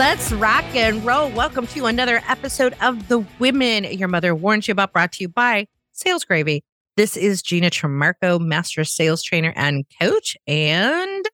Let's rock and roll. Welcome to another episode of The Women Your Mother Warns You About, brought to you by Sales Gravy. This is Gina Trimarco, Master Sales Trainer and Coach. And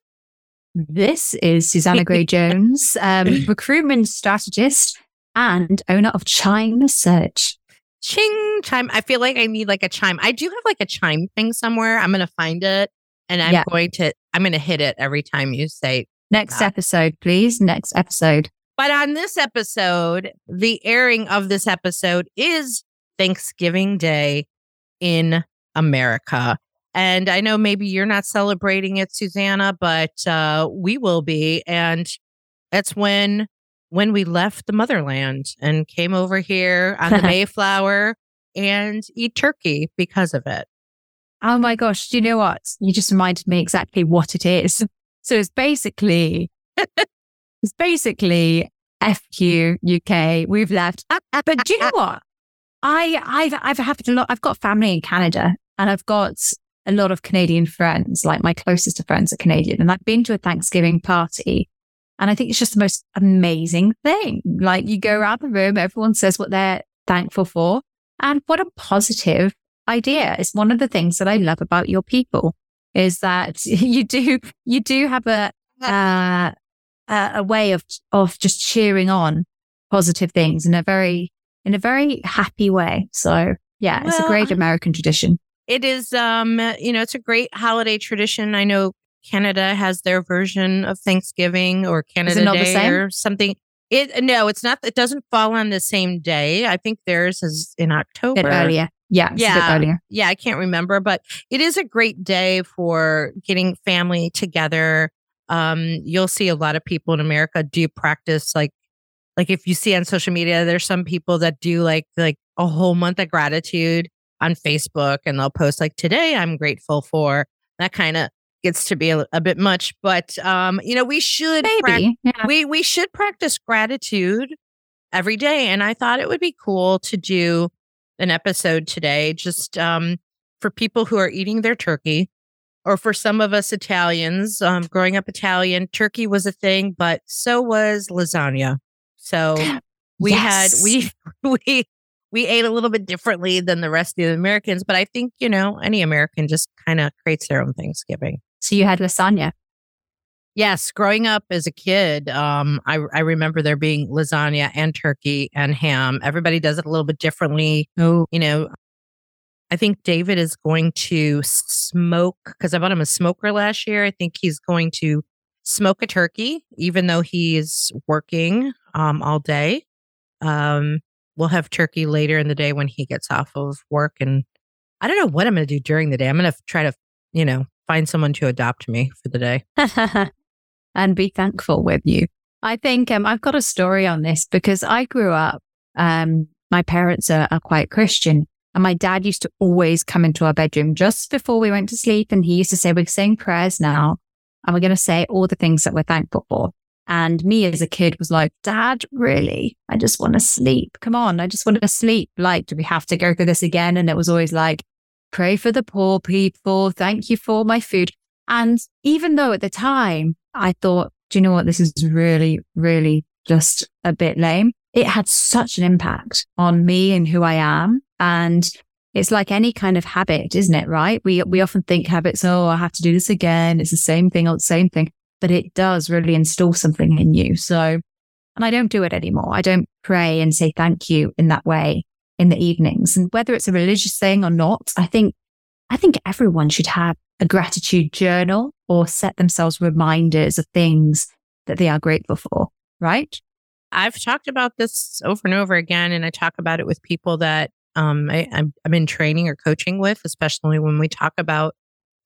this is Susanna Gray Jones, um, recruitment strategist and owner of Chime Search. Ching chime. I feel like I need like a chime. I do have like a chime thing somewhere. I'm going to find it and I'm yeah. going to, I'm going to hit it every time you say Next that. episode, please. Next episode. But on this episode, the airing of this episode is Thanksgiving Day in America. And I know maybe you're not celebrating it, Susanna, but uh, we will be. And that's when when we left the motherland and came over here on the Mayflower and eat turkey because of it. Oh my gosh. Do you know what? You just reminded me exactly what it is. So it's basically, it's basically FQ UK. We've left. But do you know what? I, I've, I've had a lot, I've got family in Canada and I've got a lot of Canadian friends, like my closest of friends are Canadian. And I've been to a Thanksgiving party and I think it's just the most amazing thing. Like you go around the room, everyone says what they're thankful for. And what a positive idea. It's one of the things that I love about your people is that you do you do have a uh, a way of of just cheering on positive things in a very in a very happy way. So yeah, well, it's a great American tradition. It is um you know it's a great holiday tradition. I know Canada has their version of Thanksgiving or Canada Day or something. It no, it's not. It doesn't fall on the same day. I think theirs is in October. Bit earlier. Yeah, yeah, yeah. I can't remember, but it is a great day for getting family together. Um, you'll see a lot of people in America do practice like, like if you see on social media, there's some people that do like like a whole month of gratitude on Facebook, and they'll post like today I'm grateful for that kind of gets to be a, a, bit much, but um, you know, we should Maybe, pra- yeah. we we should practice gratitude every day. And I thought it would be cool to do an episode today, just um, for people who are eating their turkey, or for some of us Italians, um, growing up Italian, turkey was a thing, but so was lasagna. So we yes. had we we we ate a little bit differently than the rest of the Americans, but I think you know any American just kind of creates their own Thanksgiving. So you had lasagna. Yes, growing up as a kid, um, I, I remember there being lasagna and turkey and ham. Everybody does it a little bit differently. Oh, you know, I think David is going to smoke because I bought him a smoker last year. I think he's going to smoke a turkey, even though he's working um, all day. Um, we'll have turkey later in the day when he gets off of work. And I don't know what I'm going to do during the day. I'm going to try to, you know, find someone to adopt me for the day. and be thankful with you. I think um, I've got a story on this because I grew up, um, my parents are, are quite Christian. And my dad used to always come into our bedroom just before we went to sleep. And he used to say, We're saying prayers now. And we're going to say all the things that we're thankful for. And me as a kid was like, Dad, really? I just want to sleep. Come on. I just want to sleep. Like, do we have to go through this again? And it was always like, pray for the poor people. Thank you for my food. And even though at the time I thought, do you know what? This is really, really just a bit lame. It had such an impact on me and who I am. And it's like any kind of habit, isn't it? Right. We, we often think habits, oh, I have to do this again. It's the same thing or the same thing, but it does really install something in you. So, and I don't do it anymore. I don't pray and say thank you in that way in the evenings. And whether it's a religious thing or not, I think, I think everyone should have a gratitude journal or set themselves reminders of things that they are grateful for, right? I've talked about this over and over again, and I talk about it with people that um, I, I'm, I'm in training or coaching with, especially when we talk about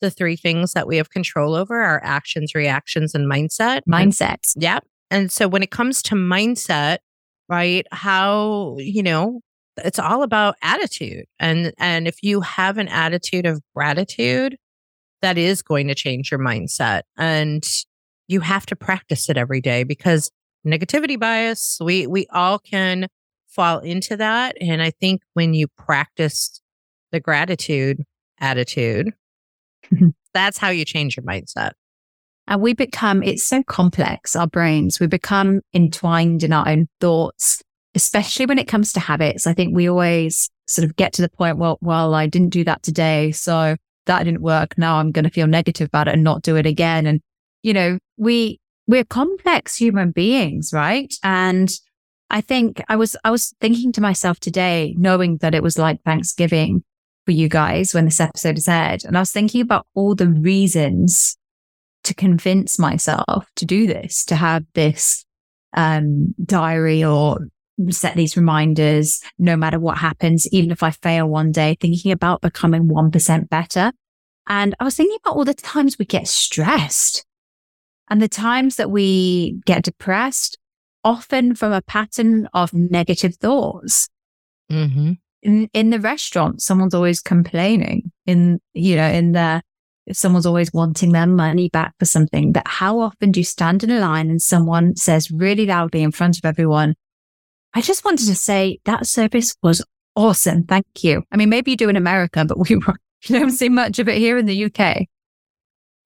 the three things that we have control over our actions, reactions, and mindset. Mindsets. And, yeah. And so when it comes to mindset, right, how, you know, it's all about attitude. And and if you have an attitude of gratitude, that is going to change your mindset. And you have to practice it every day because negativity bias, we, we all can fall into that. And I think when you practice the gratitude attitude, mm-hmm. that's how you change your mindset. And we become, it's so complex, our brains, we become entwined in our own thoughts, especially when it comes to habits. I think we always sort of get to the point, well, well, I didn't do that today. So that didn't work. Now I'm going to feel negative about it and not do it again. And, you know, we, we're complex human beings, right? And I think I was, I was thinking to myself today, knowing that it was like Thanksgiving for you guys when this episode is aired. And I was thinking about all the reasons to convince myself to do this, to have this um, diary or set these reminders no matter what happens, even if I fail one day, thinking about becoming 1% better. And I was thinking about all the times we get stressed and the times that we get depressed, often from a pattern of negative thoughts. Mm-hmm. In, in the restaurant, someone's always complaining in, you know, in the, someone's always wanting their money back for something But how often do you stand in a line and someone says really loudly in front of everyone, I just wanted to say that service was awesome. Thank you. I mean, maybe you do in America, but we you don't see much of it here in the UK.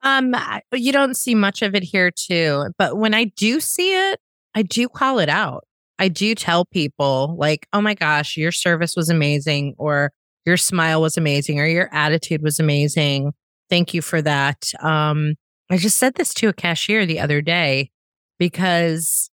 Um, you don't see much of it here too. But when I do see it, I do call it out. I do tell people like, oh my gosh, your service was amazing, or your smile was amazing, or your attitude was amazing. Thank you for that. Um, I just said this to a cashier the other day because,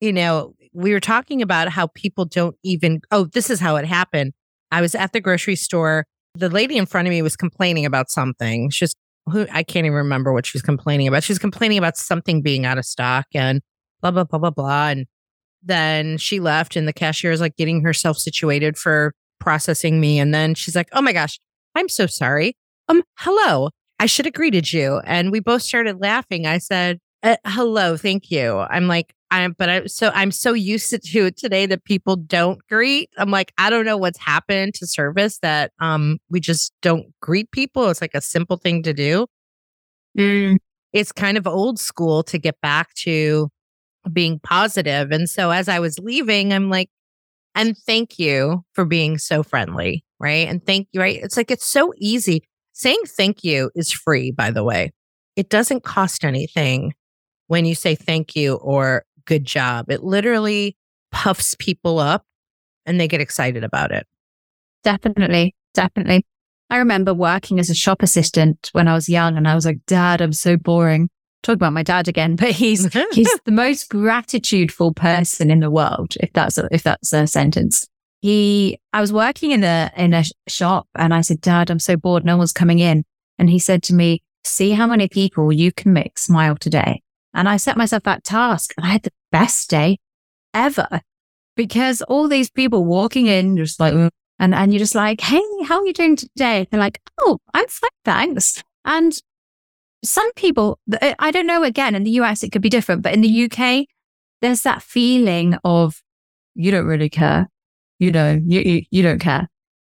you know, we were talking about how people don't even, oh, this is how it happened. I was at the grocery store. The lady in front of me was complaining about something. She's who I can't even remember what she was complaining about. She was complaining about something being out of stock and blah, blah, blah, blah, blah. And then she left and the cashier is like getting herself situated for processing me. And then she's like, Oh my gosh, I'm so sorry um, hello, I should have greeted you. And we both started laughing. I said, uh, hello, thank you. I'm like, I'm, but I'm so I'm so used to it today that people don't greet. I'm like, I don't know what's happened to service that, um, we just don't greet people. It's like a simple thing to do. Mm. It's kind of old school to get back to being positive. And so as I was leaving, I'm like, and thank you for being so friendly. Right. And thank you. Right. It's like, it's so easy. Saying thank you is free, by the way. It doesn't cost anything when you say thank you or good job. It literally puffs people up and they get excited about it. Definitely. Definitely. I remember working as a shop assistant when I was young and I was like, Dad, I'm so boring. Talk about my dad again, but he's he's the most gratitudeful person in the world, if that's a, if that's a sentence he, I was working in a, in a shop and I said, dad, I'm so bored. No one's coming in. And he said to me, see how many people you can make smile today. And I set myself that task and I had the best day ever because all these people walking in just like, mm, and, and you're just like, Hey, how are you doing today? They're like, Oh, I'm fine. Thanks. And some people, I don't know, again, in the US, it could be different, but in the UK, there's that feeling of you don't really care you know, you, you, you don't care.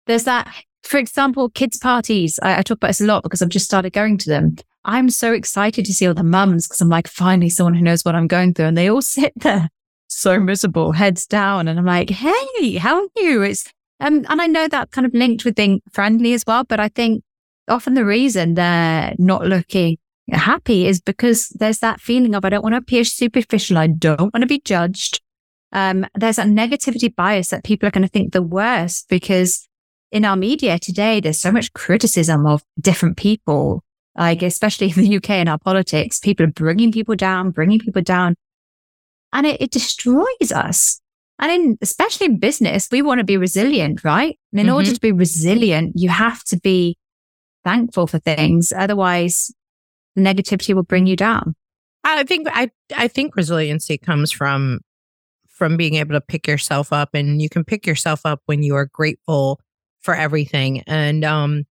There's that, for example, kids' parties. I, I talk about this a lot because I've just started going to them. I'm so excited to see all the mums because I'm like, finally, someone who knows what I'm going through. And they all sit there so miserable, heads down. And I'm like, hey, how are you? It's, um, and I know that kind of linked with being friendly as well. But I think often the reason they're not looking happy is because there's that feeling of, I don't want to appear superficial. I don't want to be judged um, there's a negativity bias that people are going to think the worst because in our media today, there's so much criticism of different people, like especially in the UK in our politics, people are bringing people down, bringing people down, and it, it destroys us. And in, especially in business, we want to be resilient, right? And in mm-hmm. order to be resilient, you have to be thankful for things. Otherwise, the negativity will bring you down. I think I I think resiliency comes from from being able to pick yourself up and you can pick yourself up when you are grateful for everything and um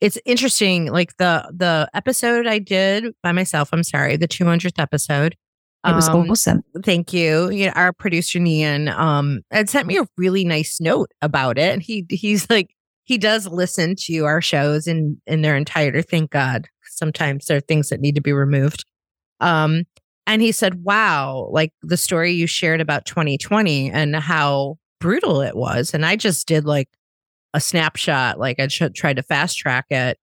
it's interesting like the the episode i did by myself i'm sorry the 200th episode it was um, awesome thank you you know our producer Nian um had sent me a really nice note about it and he he's like he does listen to our shows in in their entirety thank god sometimes there are things that need to be removed um and he said, Wow, like the story you shared about 2020 and how brutal it was. And I just did like a snapshot, like I tried to fast track it.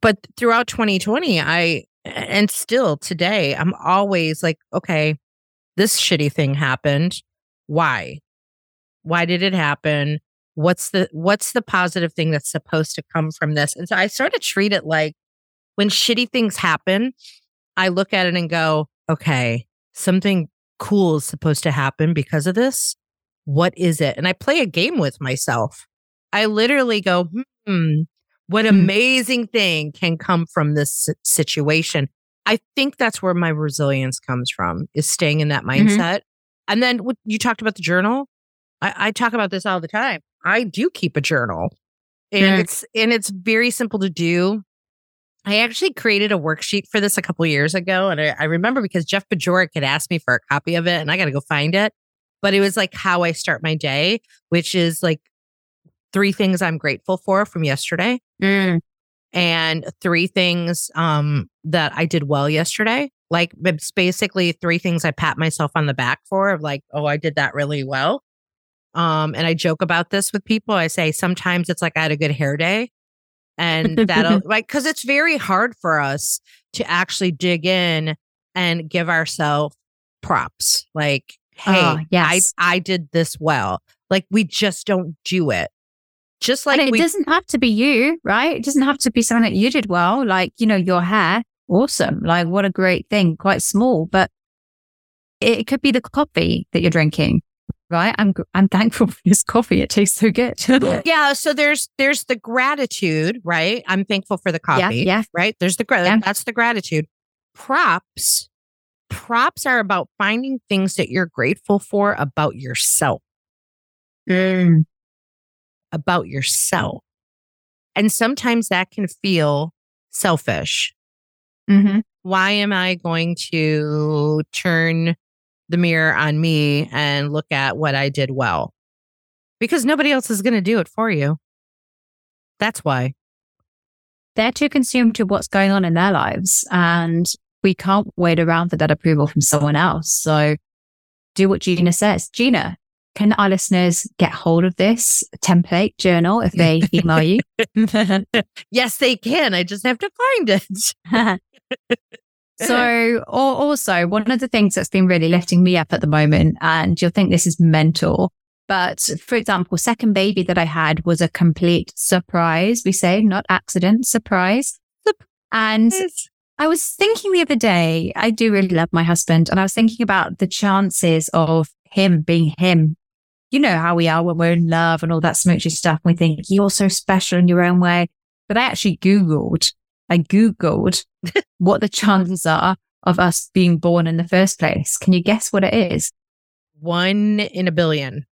But throughout 2020, I And still today, I'm always like, okay, this shitty thing happened. Why? Why did it happen? What's the what's the positive thing that's supposed to come from this? And so I sort of treat it like when shitty things happen, I look at it and go, okay, something cool is supposed to happen because of this. What is it? And I play a game with myself. I literally go, hmm, what hmm. amazing thing can come from this situation? I think that's where my resilience comes from is staying in that mm-hmm. mindset. Mm-hmm. And then you talked about the journal. I, I, talk about this all the time. I do keep a journal and it's, and it's very simple to do. I actually created a worksheet for this a couple years ago. And I, I remember because Jeff Bajorek had asked me for a copy of it and I got to go find it. But it was like how I start my day, which is like three things I'm grateful for from yesterday. Mm and three things um, that I did well yesterday. Like it's basically three things I pat myself on the back for of like, oh, I did that really well. Um, and I joke about this with people. I say sometimes it's like I had a good hair day. And that'll like because it's very hard for us to actually dig in and give ourselves props. Like, hey, oh, yes. I I did this well. Like we just don't do it. Just like and it we- doesn't have to be you, right? It doesn't have to be something that you did well. Like, you know, your hair, awesome. Like, what a great thing. Quite small, but it could be the coffee that you're drinking, right? I'm I'm thankful for this coffee. It tastes so good. yeah. So there's there's the gratitude, right? I'm thankful for the coffee. Yeah. yeah. Right. There's the yeah. that's the gratitude. Props. Props are about finding things that you're grateful for about yourself. Mm about yourself. And sometimes that can feel selfish. Mm-hmm. Why am I going to turn the mirror on me and look at what I did well? Because nobody else is going to do it for you. That's why. They're too consumed to what's going on in their lives. And we can't wait around for that approval from someone else. So do what Gina says. Gina, can our listeners get hold of this template journal if they email you? yes, they can. I just have to find it. so, also, one of the things that's been really lifting me up at the moment, and you'll think this is mental, but for example, second baby that I had was a complete surprise. We say not accident, surprise. And I was thinking the other day, I do really love my husband, and I was thinking about the chances of him being him you know how we are when we're in love and all that smoochy stuff. We think you're so special in your own way. But I actually Googled, I Googled what the chances are of us being born in the first place. Can you guess what it is? One in a billion.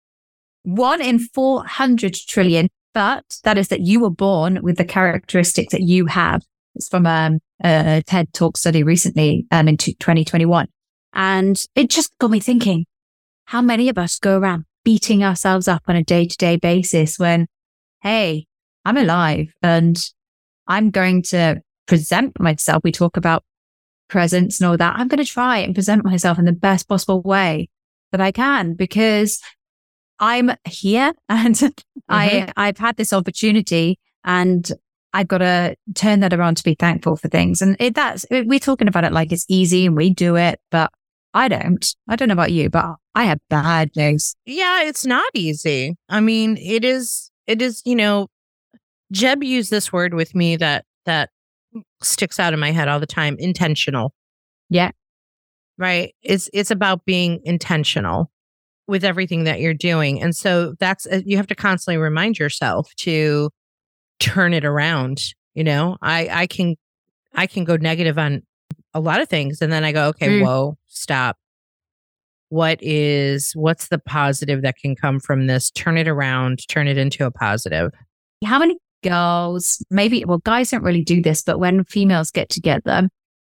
One in 400 trillion. But that is that you were born with the characteristics that you have. It's from um, a TED Talk study recently um, in 2021. And it just got me thinking, how many of us go around beating ourselves up on a day to day basis when, hey, I'm alive and I'm going to present myself. We talk about presence and all that. I'm going to try and present myself in the best possible way that I can because I'm here and mm-hmm. I, I've had this opportunity and I've got to turn that around to be thankful for things. And it, that's, we're talking about it like it's easy and we do it, but I don't. I don't know about you, but I have bad days. Yeah, it's not easy. I mean, it is it is, you know, Jeb used this word with me that that sticks out in my head all the time, intentional. Yeah. Right? It's it's about being intentional with everything that you're doing. And so that's uh, you have to constantly remind yourself to turn it around, you know? I I can I can go negative on a lot of things and then I go, okay, mm. whoa, stop. What is, what's the positive that can come from this? Turn it around, turn it into a positive. How many girls, maybe, well, guys don't really do this, but when females get together,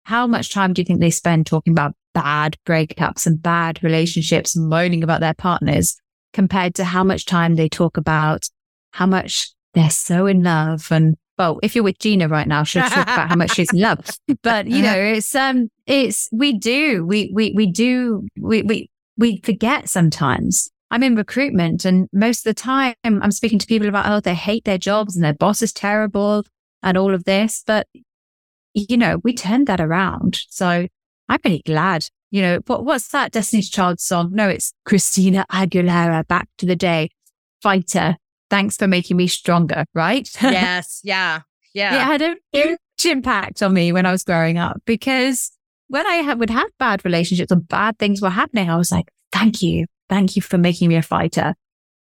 how much time do you think they spend talking about bad breakups and bad relationships, moaning about their partners compared to how much time they talk about how much they're so in love and well, if you're with Gina right now, she'll talk about how much she's in love. But you know, it's um, it's we do we we we do we we we forget sometimes. I'm in recruitment, and most of the time, I'm speaking to people about oh they hate their jobs and their boss is terrible and all of this. But you know, we turned that around. So I'm really glad. You know, what, what's that Destiny's Child song? No, it's Christina Aguilera, Back to the Day, Fighter. Thanks for making me stronger, right? yes. Yeah. Yeah. It had a huge impact on me when I was growing up because when I ha- would have bad relationships or bad things were happening, I was like, thank you. Thank you for making me a fighter.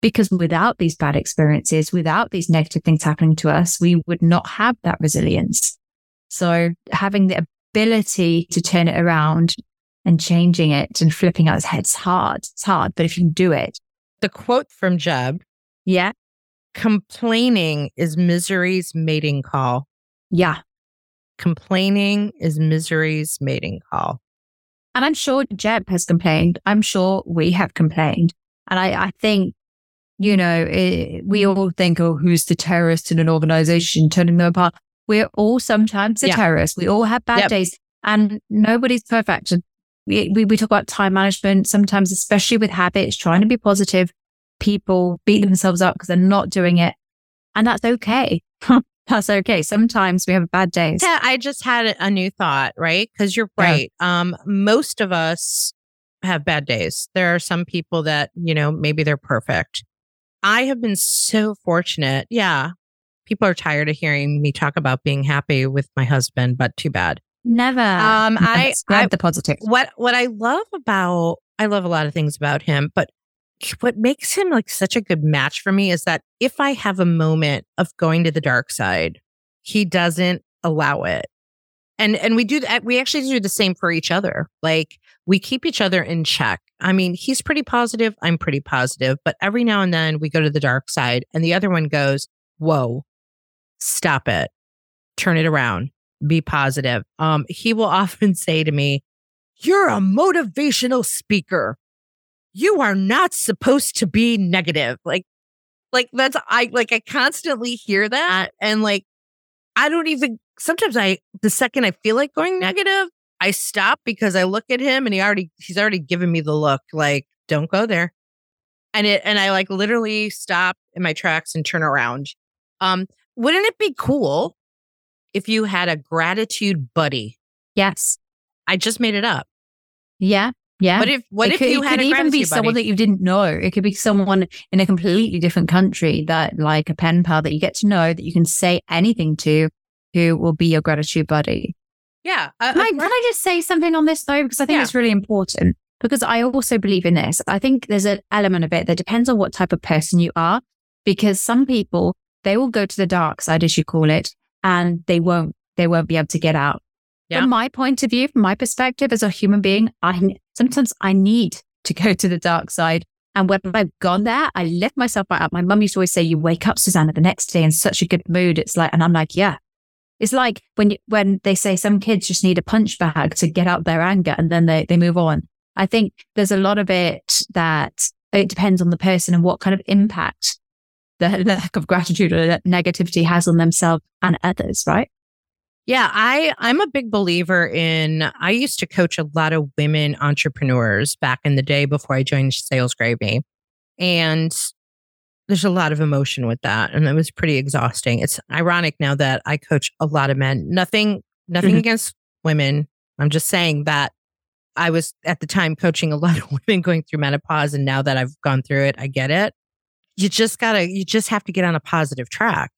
Because without these bad experiences, without these negative things happening to us, we would not have that resilience. So having the ability to turn it around and changing it and flipping out its head, it's hard. It's hard, but if you can do it. The quote from Jeb. Yeah. Complaining is misery's mating call. Yeah. Complaining is misery's mating call. And I'm sure Jeb has complained. I'm sure we have complained. And I, I think, you know, it, we all think, oh, who's the terrorist in an organization turning them apart? We're all sometimes a yeah. terrorist. We all have bad yep. days and nobody's perfect. We, we, we talk about time management, sometimes, especially with habits, trying to be positive. People beat themselves up because they're not doing it. And that's okay. that's okay. Sometimes we have bad days. Yeah, I just had a new thought, right? Because you're right. Yeah. Um, most of us have bad days. There are some people that, you know, maybe they're perfect. I have been so fortunate. Yeah, people are tired of hearing me talk about being happy with my husband, but too bad. Never. Um, I grab the positive. What what I love about I love a lot of things about him, but what makes him like such a good match for me is that if I have a moment of going to the dark side, he doesn't allow it. And and we do that we actually do the same for each other. Like we keep each other in check. I mean, he's pretty positive, I'm pretty positive, but every now and then we go to the dark side and the other one goes, "Whoa, stop it, turn it around, be positive. Um, he will often say to me, You're a motivational speaker. You are not supposed to be negative. Like, like that's I like I constantly hear that and like I don't even sometimes I the second I feel like going negative, I stop because I look at him and he already he's already given me the look like don't go there. And it and I like literally stop in my tracks and turn around. Um wouldn't it be cool if you had a gratitude buddy? Yes. I just made it up. Yeah. Yeah. What if what it if could, you had could even be someone that you didn't know? It could be someone in a completely different country that like a pen pal that you get to know that you can say anything to who will be your gratitude buddy. Yeah. can, I, can I just say something on this though? Because I think yeah. it's really important because I also believe in this. I think there's an element of it that depends on what type of person you are because some people they will go to the dark side, as you call it, and they won't, they won't be able to get out. Yeah. From my point of view, from my perspective as a human being, I sometimes I need to go to the dark side. And when I've gone there, I lift myself back up. My mum used to always say, you wake up, Susanna, the next day in such a good mood. It's like, and I'm like, yeah, it's like when you, when they say some kids just need a punch bag to get out their anger and then they, they move on. I think there's a lot of it that it depends on the person and what kind of impact the lack of gratitude or negativity has on themselves and others, right? Yeah, I I'm a big believer in I used to coach a lot of women entrepreneurs back in the day before I joined Sales Gravy. And there's a lot of emotion with that and it was pretty exhausting. It's ironic now that I coach a lot of men. Nothing nothing mm-hmm. against women. I'm just saying that I was at the time coaching a lot of women going through menopause and now that I've gone through it, I get it you just gotta you just have to get on a positive track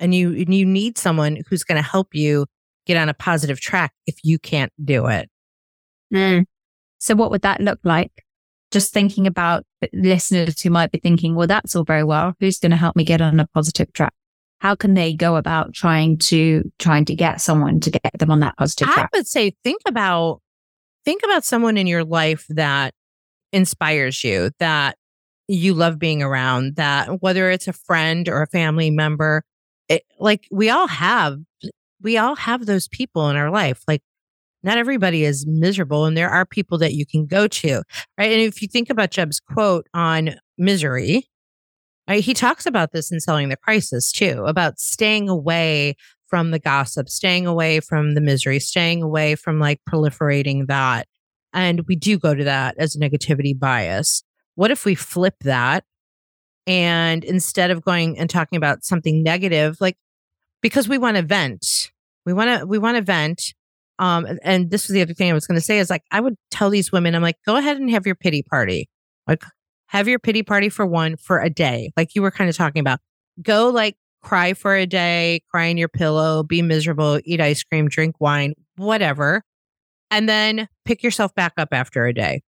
and you you need someone who's going to help you get on a positive track if you can't do it. Mm. so what would that look like? Just thinking about listeners who might be thinking well that's all very well. Who's going to help me get on a positive track? How can they go about trying to trying to get someone to get them on that positive track? i would say think about think about someone in your life that inspires you that you love being around that whether it's a friend or a family member it, like we all have we all have those people in our life like not everybody is miserable and there are people that you can go to right? And if you think about jeb's quote on misery right he talks about this in selling the crisis too about staying away from the gossip staying away from the misery staying away from like proliferating that and we do go to that as a negativity bias. What if we flip that and instead of going and talking about something negative, like because we want to vent, We want to, we want to vent. Um, and this was the other thing I was going to say is like, I would tell these women, I'm like, go ahead and have your pity party. Like, have your pity party for one for a day. Like you were kind of talking about. Go like cry for a day, cry in your pillow, be miserable, eat ice cream, drink wine, whatever. And then pick yourself back up after a day.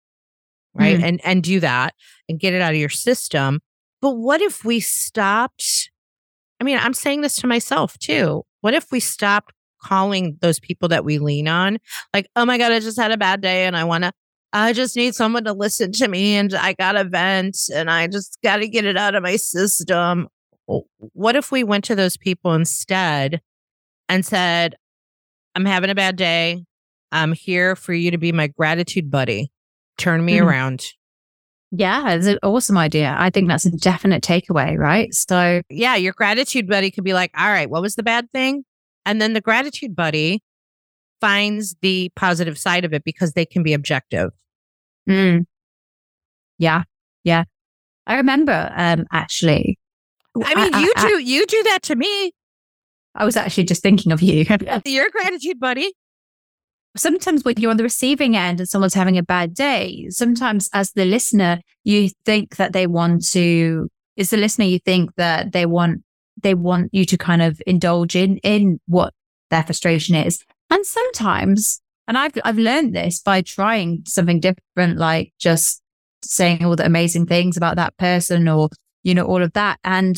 Right. Mm. And and do that and get it out of your system. But what if we stopped? I mean, I'm saying this to myself too. What if we stopped calling those people that we lean on? Like, oh my God, I just had a bad day and I want to I just need someone to listen to me and I got to vent and I just got to get it out of my system. What if we went to those people instead and said, I'm having a bad day. I'm here for you to be my gratitude buddy. Turn me mm-hmm. around. Yeah, it's an awesome idea. I think that's a definite takeaway, right? So, yeah, your gratitude buddy could be like, all right, what was the bad thing? And then the gratitude buddy finds the positive side of it because they can be objective. Mm. Yeah. Yeah. I remember um actually. I mean, I, you I, do I, you do that to me. I was actually just thinking of you. You're a gratitude buddy. Sometimes when you're on the receiving end and someone's having a bad day, sometimes as the listener, you think that they want to as the listener, you think that they want they want you to kind of indulge in in what their frustration is. And sometimes, and I've, I've learned this by trying something different, like just saying all the amazing things about that person or, you know, all of that. And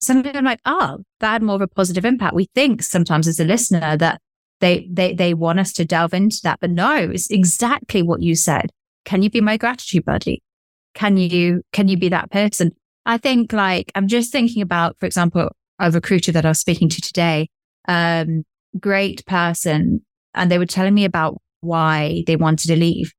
sometimes I'm like, oh, that had more of a positive impact. We think sometimes as a listener that they, they, they want us to delve into that, but no, it's exactly what you said. Can you be my gratitude buddy? Can you, can you be that person? I think like, I'm just thinking about, for example, a recruiter that I was speaking to today. Um, great person. And they were telling me about why they wanted to leave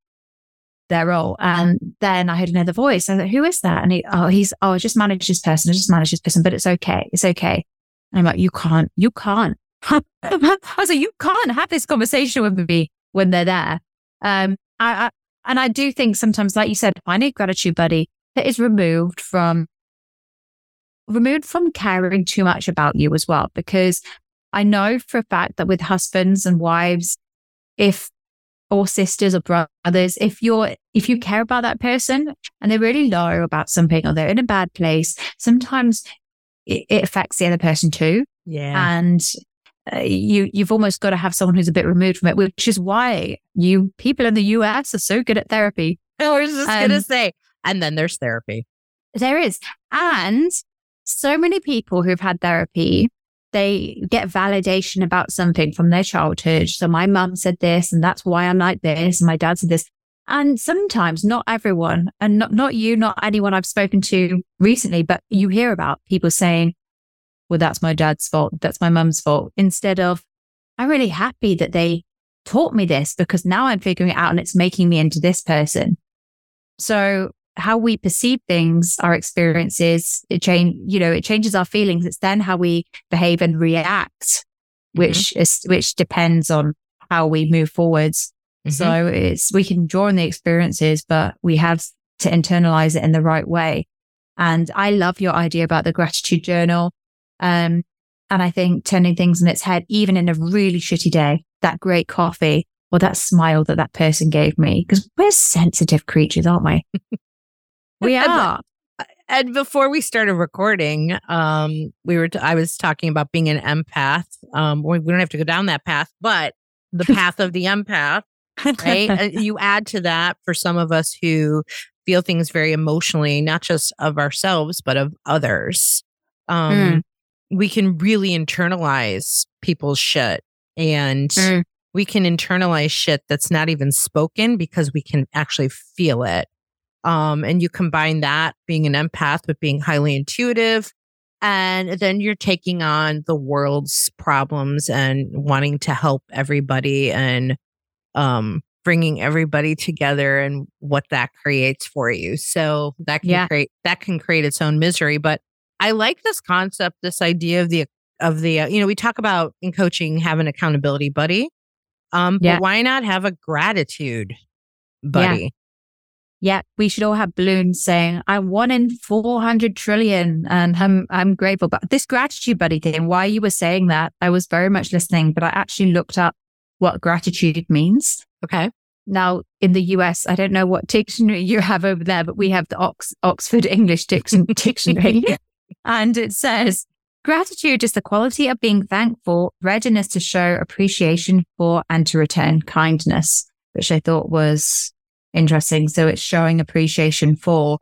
their role. And then I heard another voice. I was like, who is that? And he, oh, he's, oh, I just manage this person. I just manage this person, but it's okay. It's okay. And I'm like, you can't, you can't. I was like, you can't have this conversation with me when they're there. Um, I, I, and I do think sometimes, like you said, I need gratitude buddy that is removed from removed from caring too much about you as well, because I know for a fact that with husbands and wives, if or sisters or brothers, if you're if you care about that person and they're really low about something or they're in a bad place, sometimes it, it affects the other person too. Yeah, and uh, you you've almost got to have someone who's a bit removed from it, which is why you people in the US are so good at therapy. I was just um, gonna say, and then there's therapy. There is, and so many people who've had therapy they get validation about something from their childhood. So my mum said this and that's why I'm like this. And my dad said this. And sometimes not everyone and not, not you, not anyone I've spoken to recently, but you hear about people saying, well, that's my dad's fault. That's my mum's fault. Instead of, I'm really happy that they taught me this because now I'm figuring it out and it's making me into this person. So how we perceive things, our experiences, it change, you know, it changes our feelings. It's then how we behave and react, which mm-hmm. is, which depends on how we move forwards. Mm-hmm. So it's, we can draw on the experiences, but we have to internalize it in the right way. And I love your idea about the gratitude journal. Um, and I think turning things on its head, even in a really shitty day, that great coffee or that smile that that person gave me, because we're sensitive creatures, aren't we? We are. And before we started recording, um, we were, t- I was talking about being an empath. Um, we, we don't have to go down that path, but the path of the empath, right? you add to that for some of us who feel things very emotionally, not just of ourselves, but of others. Um, mm. We can really internalize people's shit and mm. we can internalize shit that's not even spoken because we can actually feel it. Um, and you combine that being an empath with being highly intuitive. And then you're taking on the world's problems and wanting to help everybody and um, bringing everybody together and what that creates for you. So that can yeah. create that can create its own misery. But I like this concept, this idea of the of the uh, you know we talk about in coaching have an accountability buddy, um, yeah. but why not have a gratitude buddy? yeah, yeah. we should all have balloons saying, I'm one in 400 trillion and I'm, I'm grateful. But this gratitude buddy thing, why you were saying that, I was very much listening, but I actually looked up what gratitude means. Okay. Now, in the US, I don't know what dictionary you have over there, but we have the Ox- Oxford English Dictionary. And it says, gratitude is the quality of being thankful, readiness to show appreciation for and to return kindness, which I thought was interesting. So it's showing appreciation for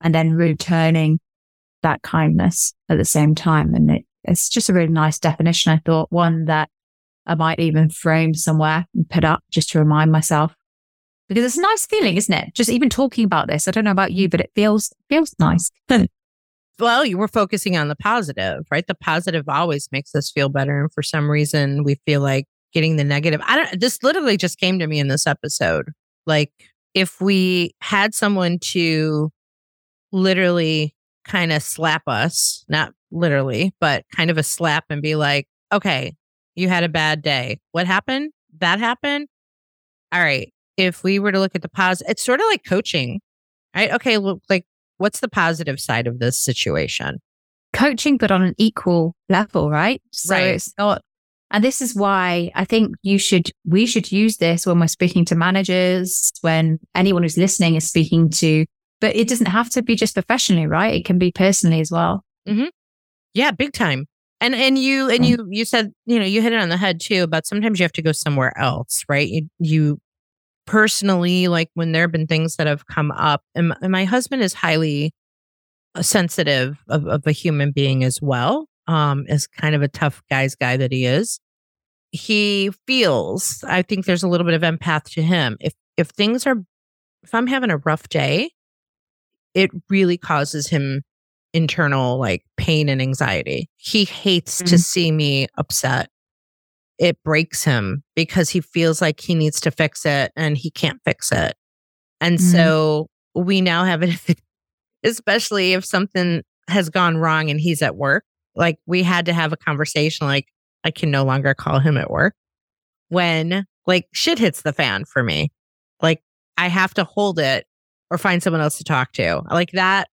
and then returning that kindness at the same time. And it, it's just a really nice definition. I thought one that I might even frame somewhere and put up just to remind myself because it's a nice feeling, isn't it? Just even talking about this. I don't know about you, but it feels, feels nice. well, you were focusing on the positive, right? The positive always makes us feel better. And for some reason we feel like getting the negative. I don't, this literally just came to me in this episode. Like if we had someone to literally kind of slap us, not literally, but kind of a slap and be like, okay, you had a bad day. What happened? That happened. All right. If we were to look at the positive, it's sort of like coaching, right? Okay. Look, like, what's the positive side of this situation? Coaching, but on an equal level, right? So right. it's not and this is why I think you should, we should use this when we're speaking to managers, when anyone who's listening is speaking to, but it doesn't have to be just professionally, right? It can be personally as well. Mm-hmm. Yeah, big time. And, and you, and you, you said, you know, you hit it on the head too, about sometimes you have to go somewhere else, right? You, you personally, like when there have been things that have come up and, and my husband is highly uh, sensitive of, of a human being as well um, as kind of a tough guy's guy that he is, he feels, I think there's a little bit of empath to him. If if things are if I'm having a rough day, it really causes him internal like pain and anxiety. He hates mm-hmm. to see me upset. It breaks him because he feels like he needs to fix it and he can't fix it. And mm-hmm. so we now have it, especially if something has gone wrong and he's at work like we had to have a conversation like I can no longer call him at work when like shit hits the fan for me. Like I have to hold it or find someone else to talk to. Like that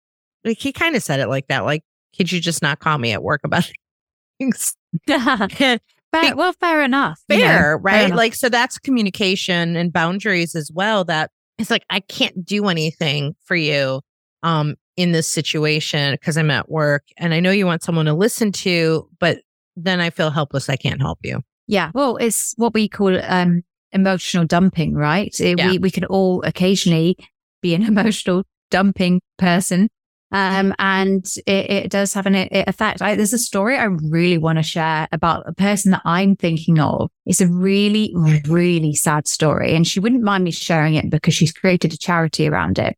like he kind of said it like that like could you just not call me at work about things? fair, well, fair enough. Fair, you know, right? Fair like so that's communication and boundaries as well that it's like I can't do anything for you um in this situation because I'm at work and I know you want someone to listen to, but then I feel helpless. I can't help you. Yeah. Well, it's what we call um, emotional dumping, right? It, yeah. We, we can all occasionally be an emotional dumping person. Um, and it, it, does have an effect. I, there's a story I really want to share about a person that I'm thinking of. It's a really, really sad story. And she wouldn't mind me sharing it because she's created a charity around it.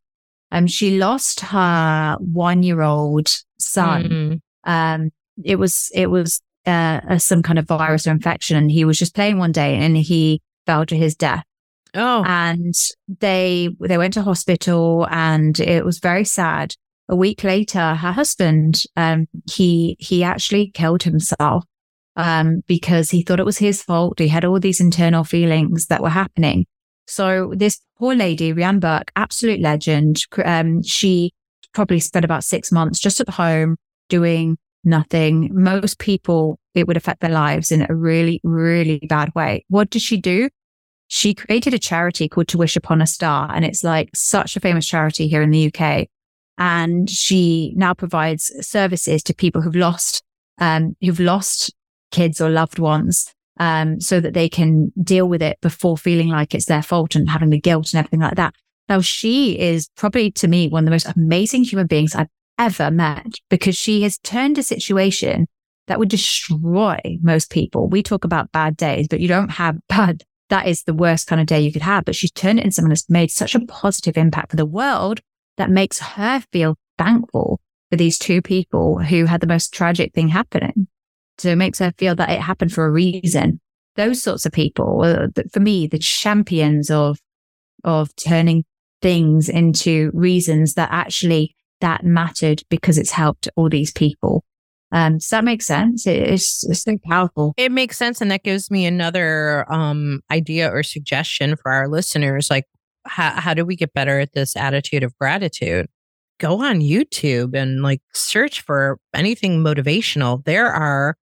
Um, she lost her one year old son. Mm. Um, it was, it was, uh, a, some kind of virus or infection. And he was just playing one day and he fell to his death. Oh, and they, they went to hospital and it was very sad. A week later, her husband, um, he, he actually killed himself. Um, because he thought it was his fault. He had all these internal feelings that were happening. So this poor lady, Rhian Burke, absolute legend. Um, she probably spent about six months just at home doing nothing. Most people, it would affect their lives in a really, really bad way. What did she do? She created a charity called To Wish Upon a Star. And it's like such a famous charity here in the UK. And she now provides services to people who've lost, um, who've lost kids or loved ones um, so that they can deal with it before feeling like it's their fault and having the guilt and everything like that. Now, she is probably to me one of the most amazing human beings I've ever met because she has turned a situation that would destroy most people. We talk about bad days, but you don't have bad. That is the worst kind of day you could have. But she's turned it into someone that's made such a positive impact for the world that makes her feel thankful for these two people who had the most tragic thing happening. So it makes her feel that it happened for a reason. Those sorts of people, uh, for me, the champions of, of turning things into reasons that actually that mattered because it's helped all these people. Um, does that make sense? It's, it's so powerful. It makes sense. And that gives me another, um, idea or suggestion for our listeners. Like, how, how do we get better at this attitude of gratitude? Go on YouTube and like search for anything motivational. There are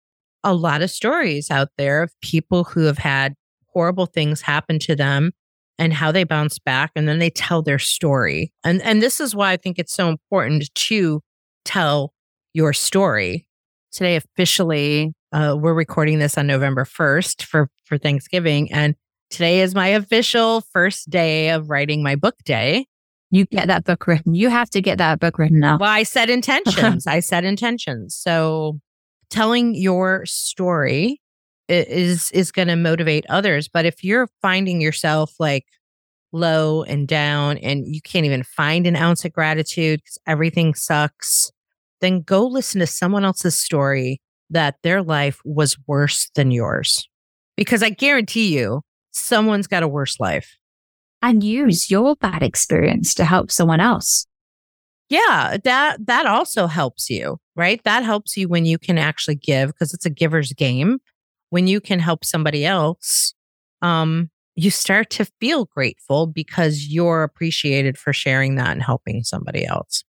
a lot of stories out there of people who have had horrible things happen to them and how they bounce back and then they tell their story. And and this is why I think it's so important to tell your story. Today officially uh, we're recording this on November 1st for for Thanksgiving and today is my official first day of writing my book day. You get that book written. You have to get that book written now. Well, I set intentions. I set intentions. So telling your story is is going to motivate others but if you're finding yourself like low and down and you can't even find an ounce of gratitude because everything sucks then go listen to someone else's story that their life was worse than yours because i guarantee you someone's got a worse life. And use your bad experience to help someone else. Yeah that that also helps you right? That helps you when you can actually give because it's a giver's game. When you can help somebody else um you start to feel grateful because you're appreciated for sharing that and helping somebody else.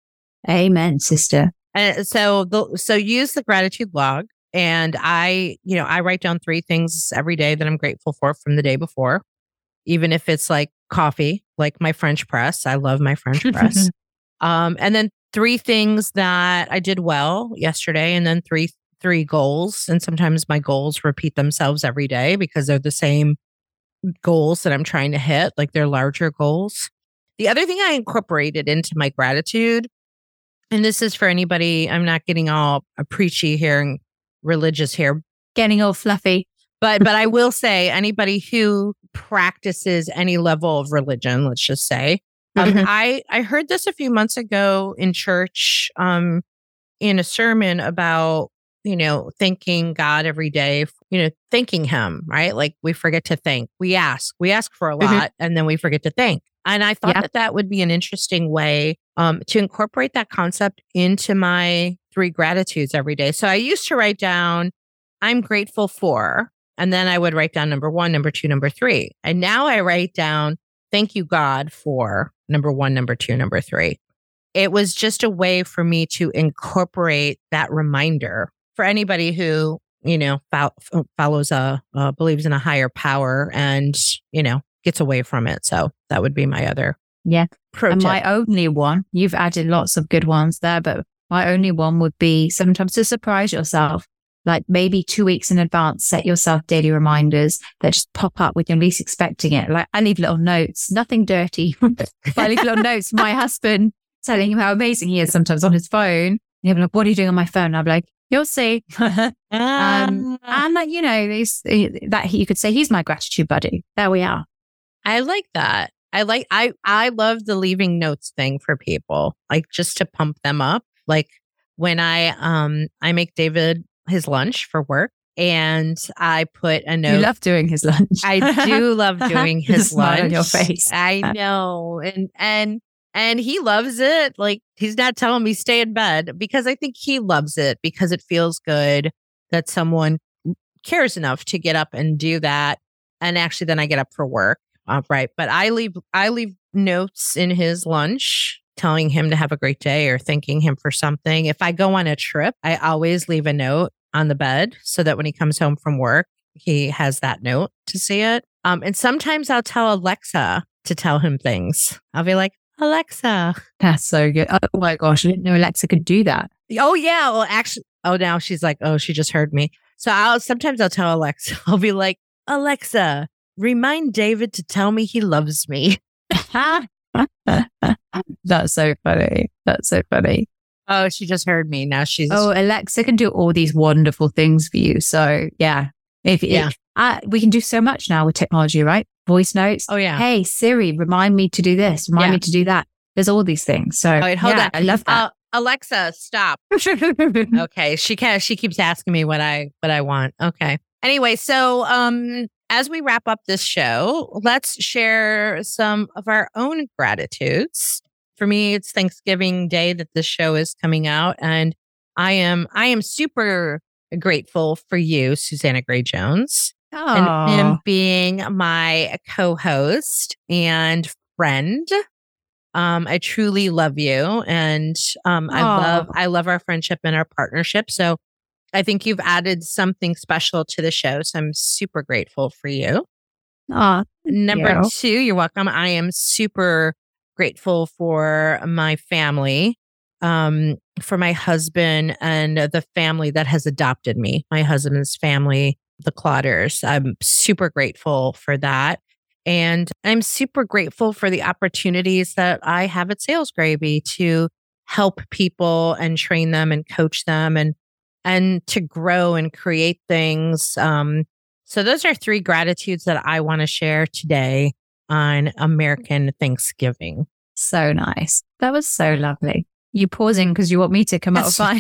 Amen sister. And so the, so use the gratitude log and i you know i write down three things every day that i'm grateful for from the day before even if it's like coffee like my french press i love my french press um, and then three things that I did well yesterday, and then three three goals. And sometimes my goals repeat themselves every day because they're the same goals that I'm trying to hit, like they're larger goals. The other thing I incorporated into my gratitude, and this is for anybody, I'm not getting all preachy here and religious here, getting all fluffy. But but I will say anybody who practices any level of religion, let's just say, um, mm-hmm. I I heard this a few months ago in church, um, in a sermon about you know thanking God every day. You know, thanking Him, right? Like we forget to thank. We ask, we ask for a mm-hmm. lot, mm-hmm. and then we forget to thank. And I thought yeah. that that would be an interesting way um, to incorporate that concept into my three gratitudes every day. So I used to write down, "I'm grateful for," and then I would write down number one, number two, number three, and now I write down thank you, God, for number one, number two, number three. It was just a way for me to incorporate that reminder for anybody who, you know, fo- follows a, uh, believes in a higher power and, you know, gets away from it. So that would be my other. Yeah. and tip. my only one, you've added lots of good ones there, but my only one would be sometimes to surprise yourself like maybe two weeks in advance, set yourself daily reminders that just pop up when you're least expecting it. Like I leave little notes, nothing dirty. but I leave little notes my husband telling him how amazing he is sometimes on his phone. And he'll be like, what are you doing on my phone? I'll be like, you'll see. um, and that, you know, that you could say he's my gratitude buddy. There we are. I like that. I like, I, I love the leaving notes thing for people, like just to pump them up. Like when I, um, I make David his lunch for work and I put a note. You love doing his lunch. I do love doing his lunch. on your face. I know, and and and he loves it. Like he's not telling me stay in bed because I think he loves it because it feels good that someone cares enough to get up and do that. And actually, then I get up for work. Uh, right, but I leave I leave notes in his lunch telling him to have a great day or thanking him for something. If I go on a trip, I always leave a note on the bed so that when he comes home from work, he has that note to see it. Um, and sometimes I'll tell Alexa to tell him things. I'll be like, Alexa. That's so good. Oh my gosh, I didn't know Alexa could do that. Oh yeah. Well, actually, oh now she's like, oh, she just heard me. So I'll sometimes I'll tell Alexa, I'll be like, Alexa, remind David to tell me he loves me. That's so funny. That's so funny. Oh, she just heard me. Now she's. Oh, Alexa can do all these wonderful things for you. So yeah, if yeah, if, uh, we can do so much now with technology, right? Voice notes. Oh yeah. Hey Siri, remind me to do this. Remind yeah. me to do that. There's all these things. So wait, hold yeah, on. I love that. Uh, Alexa, stop. okay, she can. She keeps asking me what I what I want. Okay. Anyway, so um, as we wrap up this show, let's share some of our own gratitudes. For me, it's Thanksgiving Day that this show is coming out, and I am I am super grateful for you, Susanna Gray Jones, Aww. and him being my co-host and friend. Um, I truly love you, and um, I love I love our friendship and our partnership. So I think you've added something special to the show. So I'm super grateful for you. Oh, Number you. two, you're welcome. I am super grateful for my family, um, for my husband and the family that has adopted me, my husband's family, the Clotters. I'm super grateful for that. And I'm super grateful for the opportunities that I have at Sales Gravy to help people and train them and coach them and and to grow and create things. Um, so those are three gratitudes that I want to share today on American Thanksgiving. So nice. That was so lovely. You pausing because you want me to come up with mine.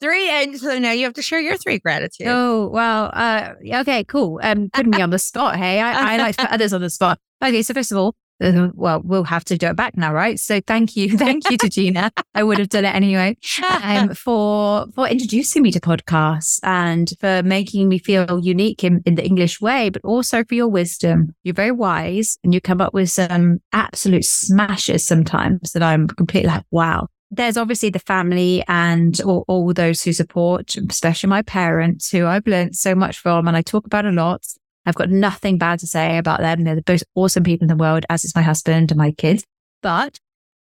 three, and so now you have to share your three gratitudes. oh, well, uh, okay, cool. Um, putting me on the spot. Hey, I, I like to put others on the spot. Okay, so first of all, well, we'll have to do it back now, right? So thank you, thank you to Gina. I would have done it anyway. Um, for for introducing me to podcasts and for making me feel unique in, in the English way, but also for your wisdom. You're very wise, and you come up with some absolute smashes sometimes that I'm completely like, wow. There's obviously the family and all, all those who support, especially my parents, who I've learned so much from, and I talk about a lot. I've got nothing bad to say about them. They're the most awesome people in the world, as is my husband and my kids. But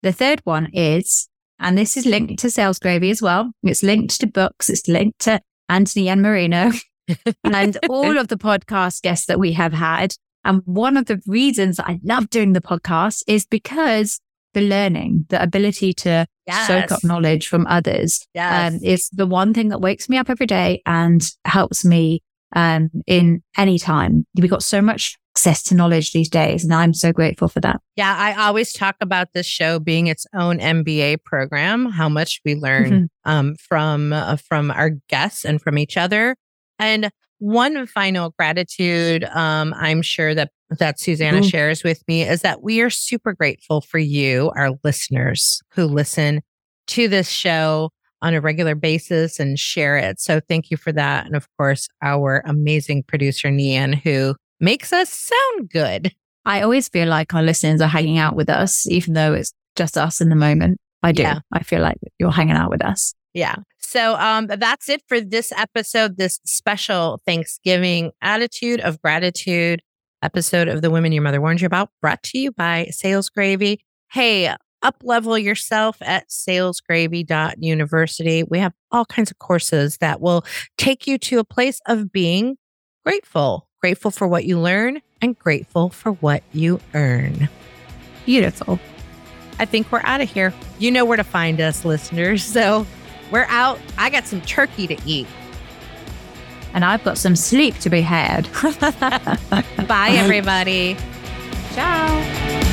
the third one is, and this is linked to Sales Gravy as well. It's linked to books. It's linked to Anthony Iannarino and all of the podcast guests that we have had. And one of the reasons I love doing the podcast is because the learning, the ability to soak up knowledge from others Yes. um, is the one thing that wakes me up every day and helps me um, in any time. We've got so much access to knowledge these days, and I'm so grateful for that. Yeah, I always talk about this show being its own MBA program. How much we learn Mhm. um, from uh, from our guests and from each other. And one final gratitude, um, I'm sure that that Susanna Ooh. shares with me is that we are super grateful for you, our listeners, who listen to this show on a regular basis and share it. So thank you for that, and of course, our amazing producer Nian, who makes us sound good. I always feel like our listeners are hanging out with us, even though it's just us in the moment. I do. Yeah. I feel like you're hanging out with us. Yeah. So um that's it for this episode, this special Thanksgiving attitude of gratitude episode of the Women Your Mother Warned You About, brought to you by Sales Gravy. Hey, up level yourself at salesgravy.university. We have all kinds of courses that will take you to a place of being grateful, grateful for what you learn and grateful for what you earn. Beautiful. I think we're out of here. You know where to find us, listeners. So we're out. I got some turkey to eat. And I've got some sleep to be had. Bye, everybody. Ciao.